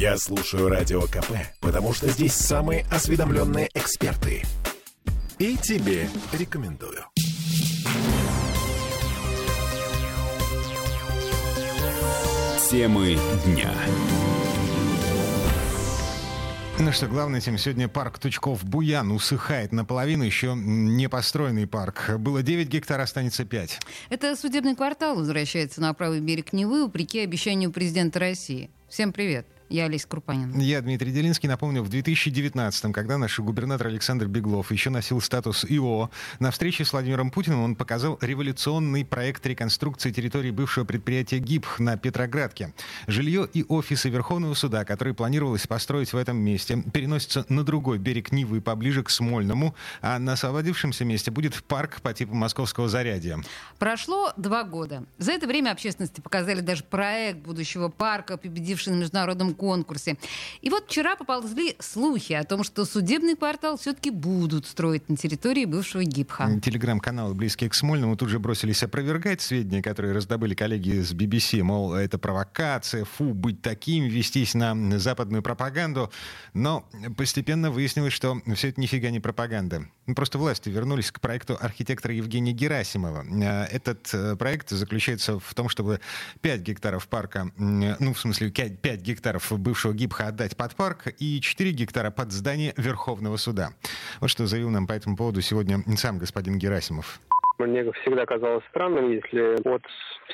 Я слушаю Радио КП, потому что здесь самые осведомленные эксперты. И тебе рекомендую. Темы дня. Ну что, главная тема сегодня парк Тучков-Буян усыхает наполовину, еще не построенный парк. Было 9 гектар, останется 5. Это судебный квартал возвращается на правый берег Невы, вопреки обещанию президента России. Всем привет. Я Олеся Крупанин. Я Дмитрий Делинский. Напомню, в 2019-м, когда наш губернатор Александр Беглов еще носил статус ИО, на встрече с Владимиром Путиным он показал революционный проект реконструкции территории бывшего предприятия ГИП на Петроградке. Жилье и офисы Верховного суда, которые планировалось построить в этом месте, переносятся на другой берег Нивы, поближе к Смольному, а на освободившемся месте будет парк по типу московского зарядья. Прошло два года. За это время общественности показали даже проект будущего парка, победивший на международном конкурсе. И вот вчера поползли слухи о том, что судебный квартал все-таки будут строить на территории бывшего ГИПХа. Телеграм-каналы, близкие к Смольному, тут же бросились опровергать сведения, которые раздобыли коллеги с BBC, мол, это провокация, фу, быть таким, вестись на западную пропаганду. Но постепенно выяснилось, что все это нифига не пропаганда. Ну, просто власти вернулись к проекту архитектора Евгения Герасимова. Э, этот э, проект заключается в том, чтобы 5 гектаров парка, ну, в смысле, 5 гектаров бывшего ГИБХа отдать под парк и 4 гектара под здание Верховного суда. Вот что заявил нам по этому поводу сегодня сам господин Герасимов. Мне всегда казалось странным, если от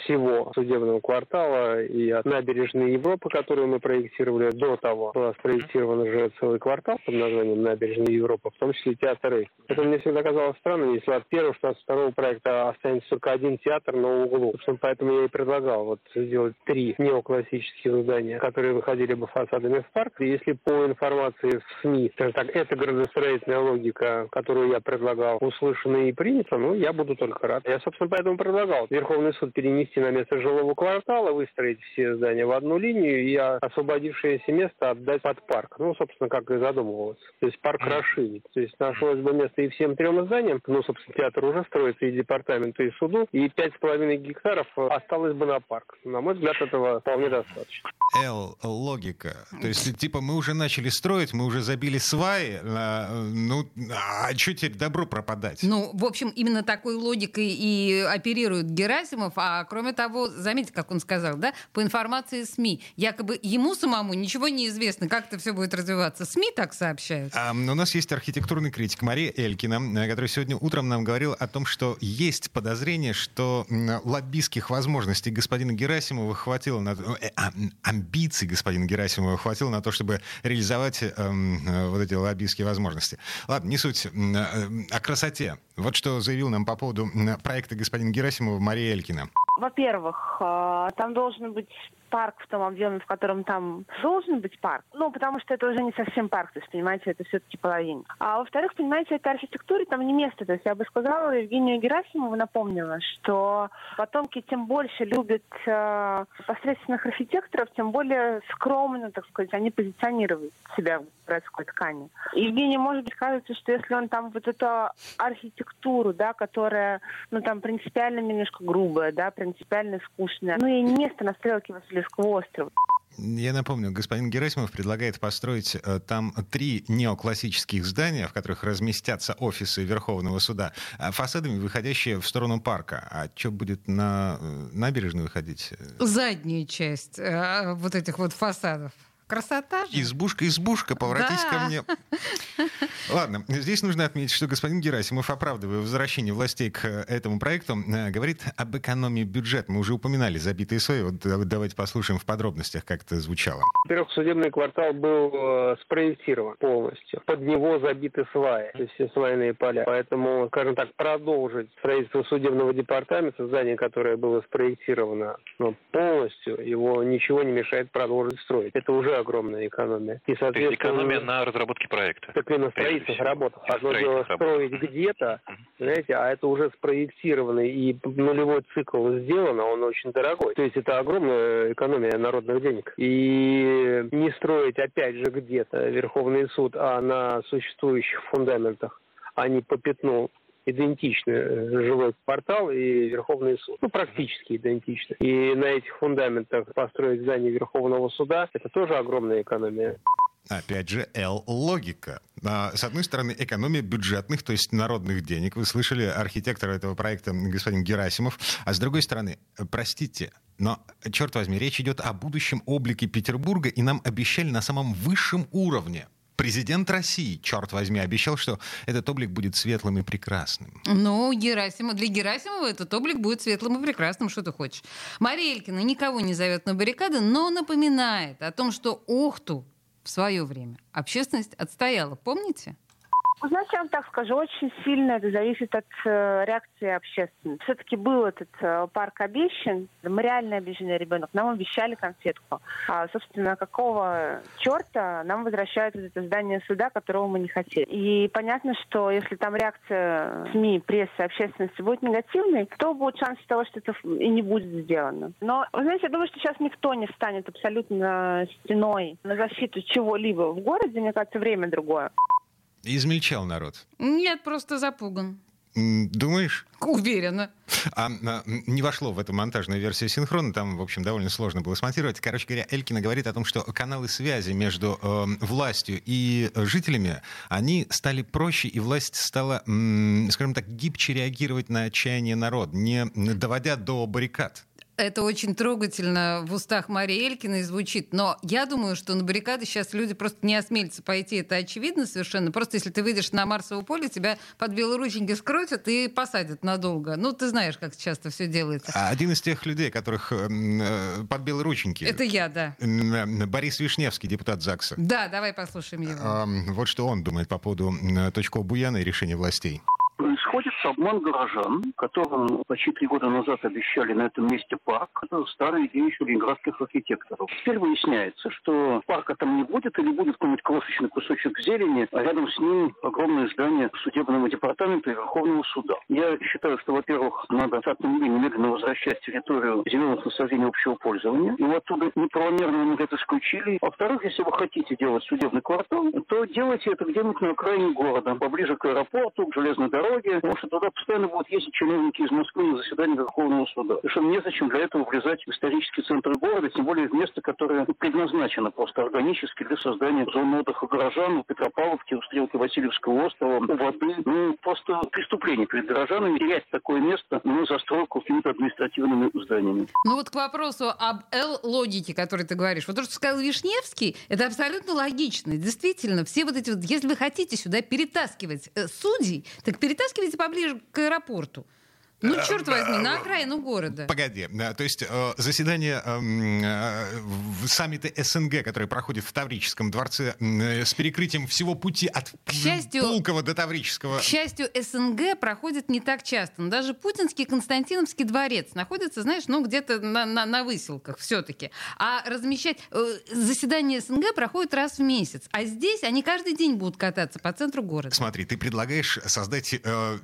всего судебного квартала и от набережной Европы, которую мы проектировали до того, была спроектирован уже целый квартал под названием Набережная Европы, в том числе театр Эйфель. Это мне всегда казалось странным, если от первого, что от второго проекта останется только один театр на углу. Собственно, поэтому я и предлагал вот сделать три неоклассических здания, которые выходили бы фасадами в парк. И если по информации в СМИ, скажем так, эта градостроительная логика, которую я предлагал, услышана и принята, ну, я буду только рад. Я, собственно, поэтому предлагал Верховный суд перенести на место жилого квартала, выстроить все здания в одну линию и освободившееся место отдать под парк. Ну, собственно, как и задумывалось. То есть парк расширить. То есть нашлось бы место и всем трем зданиям. Ну, собственно, театр уже строится и департаменту, и суду. И пять с половиной гектаров осталось бы на парк. На мой взгляд, этого вполне достаточно. Л, логика. То есть, типа, мы уже начали строить, мы уже забили сваи, а, ну, а что теперь добро пропадать? Ну, в общем, именно такой логикой и оперирует Герасимов, а кроме того, заметьте, как он сказал, да, по информации СМИ, якобы ему самому ничего не известно, как это все будет развиваться. СМИ так сообщают. А, у нас есть архитектурный критик Мария Элькина, э, которая сегодня утром нам говорила о том, что есть подозрение, что лоббистских возможностей господина Герасимова хватило на... Э, а, амбиций господина Герасимова хватило на то, чтобы реализовать э, э, вот эти лоббистские возможности. Ладно, не суть. Э, о красоте. Вот что заявил нам по поводу проекта господина Герасимова Мария Элькина. Во-первых, э, там должен быть парк в том объеме, в котором там должен быть парк. Ну, потому что это уже не совсем парк, то есть, понимаете, это все-таки половина. А во-вторых, понимаете, это архитектуре там не место. То есть я бы сказала, Евгению Герасимову напомнила, что потомки тем больше любят э, посредственных архитекторов, тем более скромно, так сказать, они позиционируют себя в городской ткани. Евгений, может быть, кажется, что если он там вот эту архитектуру, да, которая, ну, там принципиально немножко грубая, да, принципиально скучная, ну, и место на стрелке Васильевского острова. Я напомню, господин Герасимов предлагает построить э, там три неоклассических здания, в которых разместятся офисы Верховного суда, а фасадами выходящие в сторону парка. А что будет на э, набережную выходить? Задняя часть э, вот этих вот фасадов. Красота же. Избушка, избушка, поворотись да. ко мне. Ладно, здесь нужно отметить, что господин Герасимов, оправдывая возвращение властей к этому проекту, э, говорит об экономии бюджета. Мы уже упоминали забитые свои. Вот давайте послушаем в подробностях, как это звучало. Во-первых, судебный квартал был э, спроектирован полностью. Под него забиты сваи, то есть все свайные поля. Поэтому, скажем так, продолжить строительство судебного департамента, здание, которое было спроектировано ну, полностью, его ничего не мешает продолжить строить. Это уже огромная экономия. И, соответственно, То есть экономия на разработке проекта? Так и на строительных работах. Одно дело строить где-то, знаете, а это уже спроектированный и нулевой цикл сделан, а он очень дорогой. То есть это огромная экономия народных денег. И не строить опять же где-то Верховный суд, а на существующих фундаментах, а не по пятну идентичны э, жилой квартал и Верховный суд. Ну, практически идентичны. И на этих фундаментах построить здание Верховного суда – это тоже огромная экономия. Опять же, L-логика. А, с одной стороны, экономия бюджетных, то есть народных денег. Вы слышали архитектора этого проекта, господин Герасимов. А с другой стороны, простите, но, черт возьми, речь идет о будущем облике Петербурга, и нам обещали на самом высшем уровне. Президент России, черт возьми, обещал, что этот облик будет светлым и прекрасным. Ну, Герасимов, для Герасимова этот облик будет светлым и прекрасным, что ты хочешь. Мария Элькина никого не зовет на баррикады, но напоминает о том, что Охту в свое время общественность отстояла. Помните? Знаете, я вам так скажу, очень сильно это зависит от э, реакции общественности. Все-таки был этот э, парк обещан, мы реально обиженный ребенок, нам обещали конфетку. А, собственно, какого черта нам возвращают это здание суда, которого мы не хотели. И понятно, что если там реакция СМИ, прессы, общественности будет негативной, то будет шанс того, что это и не будет сделано. Но, вы знаете, я думаю, что сейчас никто не встанет абсолютно стеной на защиту чего-либо в городе. Мне кажется, время другое. Измельчал народ. Нет, просто запуган. Думаешь? Уверена. А, а не вошло в эту монтажную версию синхрона, там, в общем, довольно сложно было смонтировать. Короче говоря, Элькина говорит о том, что каналы связи между э, властью и жителями, они стали проще, и власть стала, м, скажем так, гибче реагировать на отчаяние народа, не доводя до баррикад. Это очень трогательно в устах Марии Элькиной звучит. Но я думаю, что на баррикады сейчас люди просто не осмелятся пойти. Это очевидно совершенно. Просто если ты выйдешь на Марсово поле, тебя под белые рученьки скрутят и посадят надолго. Ну, ты знаешь, как часто все делается. А один из тех людей, которых э, под белые рученьки... Это я, да. Борис Вишневский, депутат ЗАГСа. Да, давай послушаем его. Вот что он думает по поводу точков Буяна и решения властей происходит обман горожан, которым почти три года назад обещали на этом месте парк. Это старая идея еще ленинградских архитекторов. Теперь выясняется, что парка там не будет или будет какой-нибудь крошечный кусочек зелени, а рядом с ним огромное здание судебного департамента и Верховного суда. Я считаю, что, во-первых, надо штатным немедленно возвращать территорию зеленых насаждений общего пользования. И оттуда неправомерно мы это исключили. Во-вторых, если вы хотите делать судебный квартал, то делайте это где-нибудь на окраине города, поближе к аэропорту, к железной дороге, потому что туда постоянно будут ездить чиновники из Москвы на заседание Верховного суда. Совершенно незачем для этого влезать в исторический центр города, тем более в место, которое предназначено просто органически для создания зоны отдыха горожан у Петропавловки, у стрелки Васильевского острова, у воды. Ну, просто преступление перед горожанами терять такое место на ну, застройку какими-то административными зданиями. Ну вот к вопросу об Л-логике, который ты говоришь. Вот то, что сказал Вишневский, это абсолютно логично. Действительно, все вот эти вот, если вы хотите сюда перетаскивать э, судей, так перетаскивайте поближе к аэропорту. Ну, э, черт возьми, на окраину города. Погоди, то есть э, заседание эм, э, саммита СНГ, которое проходит в Таврическом дворце с перекрытием всего пути от к счастью, Пулково до Таврического. К счастью, СНГ проходит не так часто. Но даже Путинский Константиновский дворец находится, знаешь, ну где-то на, на, на выселках все-таки. А размещать... заседание СНГ проходит раз в месяц. А здесь они каждый день будут кататься по центру города. Смотри, ты предлагаешь создать э,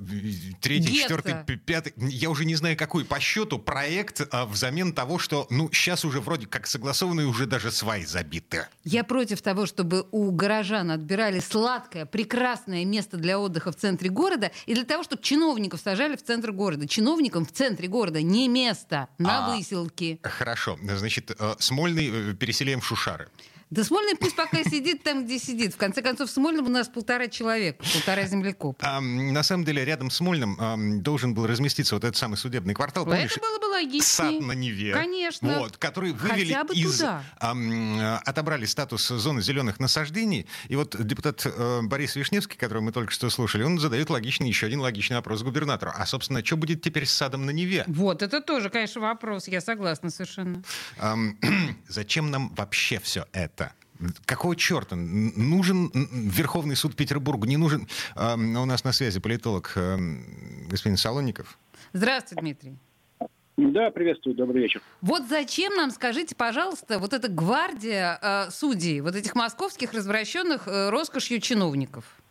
третий, Гетто. четвертый, пятый я уже не знаю, какой по счету проект а, взамен того, что, ну, сейчас уже вроде как согласованные уже даже сваи забиты. Я против того, чтобы у горожан отбирали сладкое, прекрасное место для отдыха в центре города и для того, чтобы чиновников сажали в центр города. Чиновникам в центре города не место на а, выселке. Хорошо. Значит, э, Смольный э, переселяем в Шушары. Да Смольный пусть пока сидит там, где сидит. В конце концов, в Смольном у нас полтора человека, полтора землекопа. А, на самом деле, рядом с Смольным а, должен был разместиться вот этот самый судебный квартал. Помнишь? Это было бы логичнее. Сад на Неве. Конечно. Вот, который вывели из... Туда. А, отобрали статус зоны зеленых насаждений. И вот депутат а, Борис Вишневский, которого мы только что слушали, он задает логичный, еще один логичный вопрос губернатору. А, собственно, что будет теперь с садом на Неве? Вот, это тоже, конечно, вопрос. Я согласна совершенно. А, зачем нам вообще все это? Какого черта? Нужен Верховный суд Петербурга? Не нужен? А, у нас на связи политолог а, господин Солонников. Здравствуйте, Дмитрий. Да, приветствую, добрый вечер. Вот зачем нам, скажите, пожалуйста, вот эта гвардия э, судей, вот этих московских развращенных э, роскошью чиновников?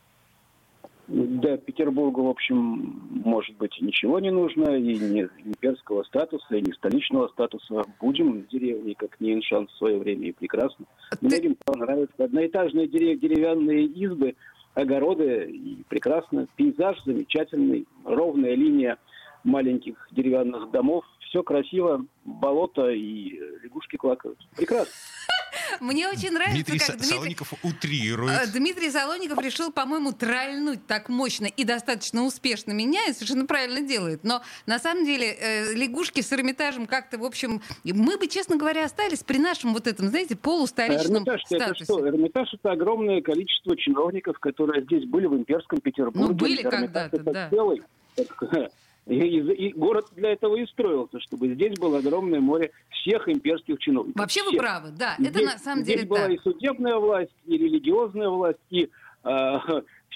Да, Петербургу, в общем, может быть, ничего не нужно, и ни имперского статуса, и ни столичного статуса. Будем в деревне, как Ниншан в свое время, и прекрасно. Ты... Многим понравится. Одноэтажные деревянные избы огороды, и прекрасно, пейзаж замечательный, ровная линия маленьких деревянных домов, все красиво, болото и лягушки клакают. Прекрасно. Мне очень нравится, Дмитрий как Дмитрий... Солоников утрирует. А, Дмитрий Солоников решил, по-моему, тральнуть так мощно и достаточно успешно меня, и совершенно правильно делает. Но на самом деле э, лягушки с Эрмитажем как-то, в общем, мы бы, честно говоря, остались при нашем вот этом, знаете, полустоличном Эрмитаж это статусе. что? Эрмитаж это огромное количество чиновников, которые здесь были в имперском Петербурге. Ну, были когда-то, это да. целый. И, и- и город для этого и строился, чтобы здесь было огромное море всех имперских чиновников. Вообще вы Всех. правы, да, это Здесь- на самом здесь деле была так. и судебная власть, и религиозная власть, и э,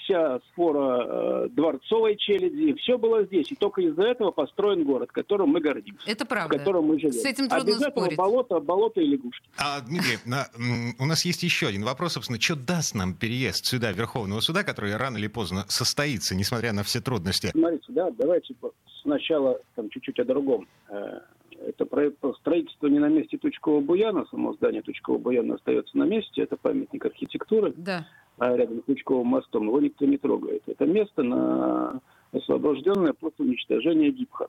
вся сфора э, дворцовой челяди. Все было здесь. И только из-за этого построен город, которым мы гордимся. Это В правда. котором мы живем. С этим а трудно без этого спорить. болото, болото и лягушки. А, Дмитрий, на- у нас есть еще один вопрос, собственно, что даст нам переезд сюда Верховного суда, который рано или поздно состоится, несмотря на все трудности? Смотрите, да, давайте сначала там чуть-чуть о другом. Э, Это проект строительству не на месте Тучкового Буяна, само здание Тучкового Буяна остается на месте, это памятник архитектуры, Да. А рядом с Тучковым мостом его никто не трогает. Это место на освобожденное после уничтожения ГИПХа.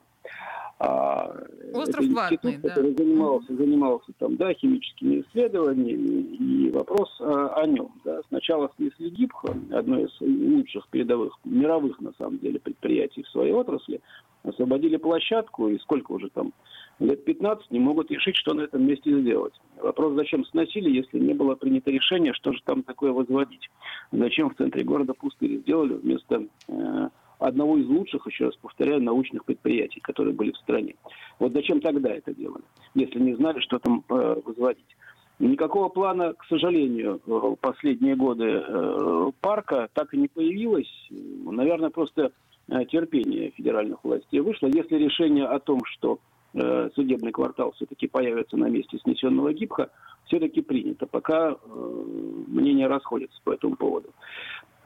А Остров это Ватный, институт, да. который занимался, занимался там, да, химическими исследованиями, и вопрос а, о нем. Да. Сначала снесли ГИПХа, одно из лучших передовых, мировых, на самом деле, предприятий в своей отрасли, освободили площадку, и сколько уже там, лет 15 не могут решить, что на этом месте сделать. Вопрос, зачем сносили, если не было принято решение, что же там такое возводить. Зачем в центре города пустырь сделали вместо э, одного из лучших, еще раз повторяю, научных предприятий, которые были в стране. Вот зачем тогда это делали, если не знали, что там э, возводить. Никакого плана, к сожалению, в последние годы э, парка так и не появилось. Наверное, просто э, терпение федеральных властей вышло. Если решение о том, что э, судебный квартал все-таки появится на месте снесенного ГИПХа, все-таки принято. Пока э, мнения расходятся по этому поводу.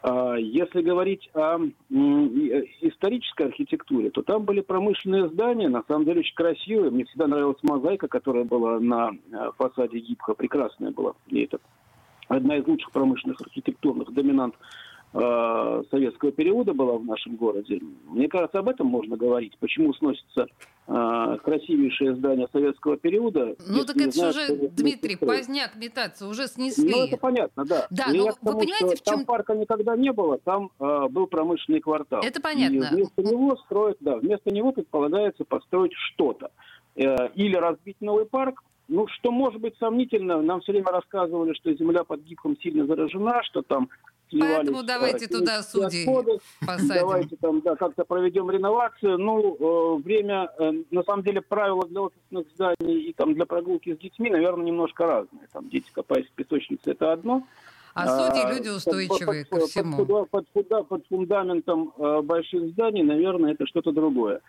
А Если говорить о и- исторической архитектуре, то там были промышленные здания, на самом деле очень красивые. Мне всегда нравилась мозаика, которая была на э, фасаде ГИПХа, прекрасная была. И это одна из лучших промышленных архитектурных доминант э, советского периода была в нашем городе. Мне кажется, об этом можно говорить. Почему сносится э, красивейшее здание советского периода? Ну так это же знают, уже, Дмитрий, строить? поздняк метаться, уже снесли. Ну, это понятно, да. Да, но я к вы тому, понимаете, в чем- Там парка никогда не было, там э, был промышленный квартал. Это понятно. И вместо него строят, да, вместо него предполагается построить что-то. Э, или разбить новый парк, ну, что может быть сомнительно, нам все время рассказывали, что земля под гипхом сильно заражена, что там Поэтому давайте туда судей посадим. Давайте там, да, как-то проведем реновацию. Ну, э, время, э, на самом деле, правила для офисных зданий и там для прогулки с детьми, наверное, немножко разные. Там дети копаясь в песочнице, это одно. А судьи А, люди под- устойчивые под, ко под всему. фуда- под фуда- под фундаментом э, больших зданий, наверное, это что-то другое.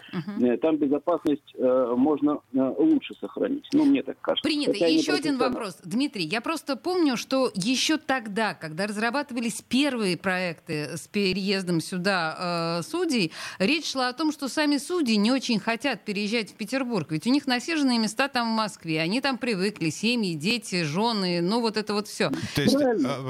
Э, Там безопасность э, можно э, лучше сохранить. Ну, мне так кажется. Принято. Хотя еще один вопрос. Дмитрий, я просто помню, что еще тогда, когда разрабатывались первые проекты с переездом сюда э, судей, речь шла о том, что сами судьи не очень хотят переезжать в Петербург. Ведь у них насиженные места там в Москве. Они там привыкли. Семьи, дети, жены. Ну, вот это вот все. То есть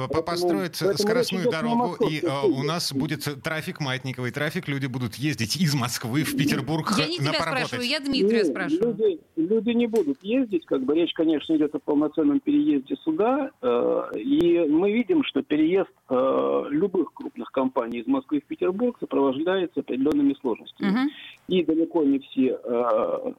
Поэтому- построить поэтому скоростную дорогу, и э, у нас будет трафик маятниковый трафик, люди будут ездить из Москвы в Петербург Я не на тебя поработать. спрашиваю, я Дмитрия Не, спрашиваю. Люди, люди не будут ездить, как бы речь, конечно, идет о полноценном переезде суда, э, и мы видим, что переезд э, любых крупных компаний из Москвы в Петербург сопровождается определенными сложностями. Мгм. И далеко не все э,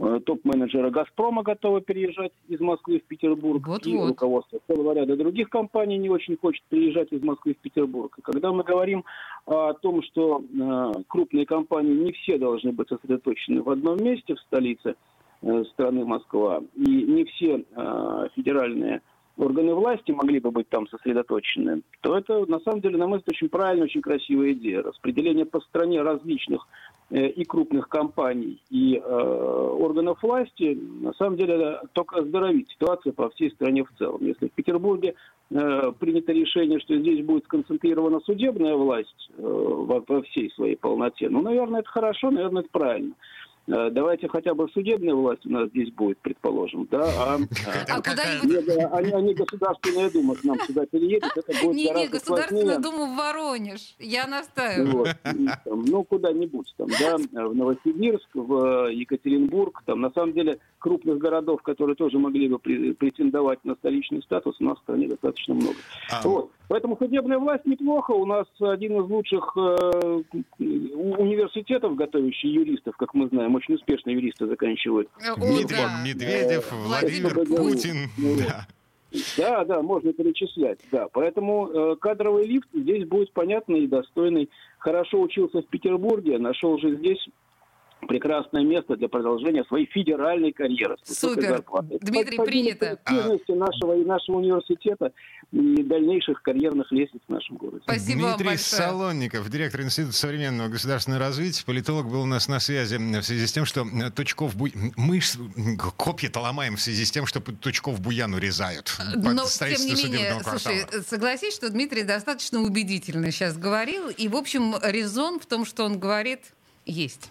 э, топ-менеджеры «Газпрома» готовы переезжать из Москвы в Петербург. Вот-вот. И руководство целого ряда других компаний не очень хочет переезжать из Москвы в Петербург. И когда мы говорим о том, что э, крупные компании не все должны быть сосредоточены в одном месте в столице э, страны Москва, и не все э, федеральные органы власти могли бы быть там сосредоточены, то это, на самом деле, на мой взгляд, очень правильная, очень красивая идея. Распределение по стране различных э, и крупных компаний, и э, органов власти, на самом деле, только оздоровит ситуацию по всей стране в целом. Если в Петербурге э, принято решение, что здесь будет сконцентрирована судебная власть э, во, во всей своей полноте, ну, наверное, это хорошо, наверное, это правильно. Э, давайте хотя бы судебная власть у нас здесь будет, предположим, да, а, а куда-нибудь... Они, они Государственная Дума к нам сюда переедет, это будет Не, не, Государственную сложнее. Думу в Воронеж, я настаиваю. Вот, и там, ну, куда-нибудь там, да, в Новосибирск, в Екатеринбург, там, на самом деле, крупных городов, которые тоже могли бы претендовать на столичный статус, у нас в стране достаточно много. А... Вот. Поэтому судебная власть неплохо. У нас один из лучших э, университетов, готовящих юристов, как мы знаем, очень успешные юристы заканчивают. О, Дмитрий да. Медведев, э, Владимир Путин. Да. Да, да, можно перечислять, да. Поэтому э, кадровый лифт здесь будет понятный и достойный. Хорошо учился в Петербурге, нашел же здесь прекрасное место для продолжения своей федеральной карьеры. Супер. Дмитрий, по, принято. По нашего и нашего университета и дальнейших карьерных лестниц в нашем городе. Спасибо Дмитрий вам Солонников, директор Института современного государственного развития, политолог, был у нас на связи в связи с тем, что Тучков... Бу... Мы копья-то ломаем в связи с тем, что Тучков Буян урезают. Но, тем не менее, слушай, согласись, что Дмитрий достаточно убедительно сейчас говорил, и, в общем, резон в том, что он говорит, есть.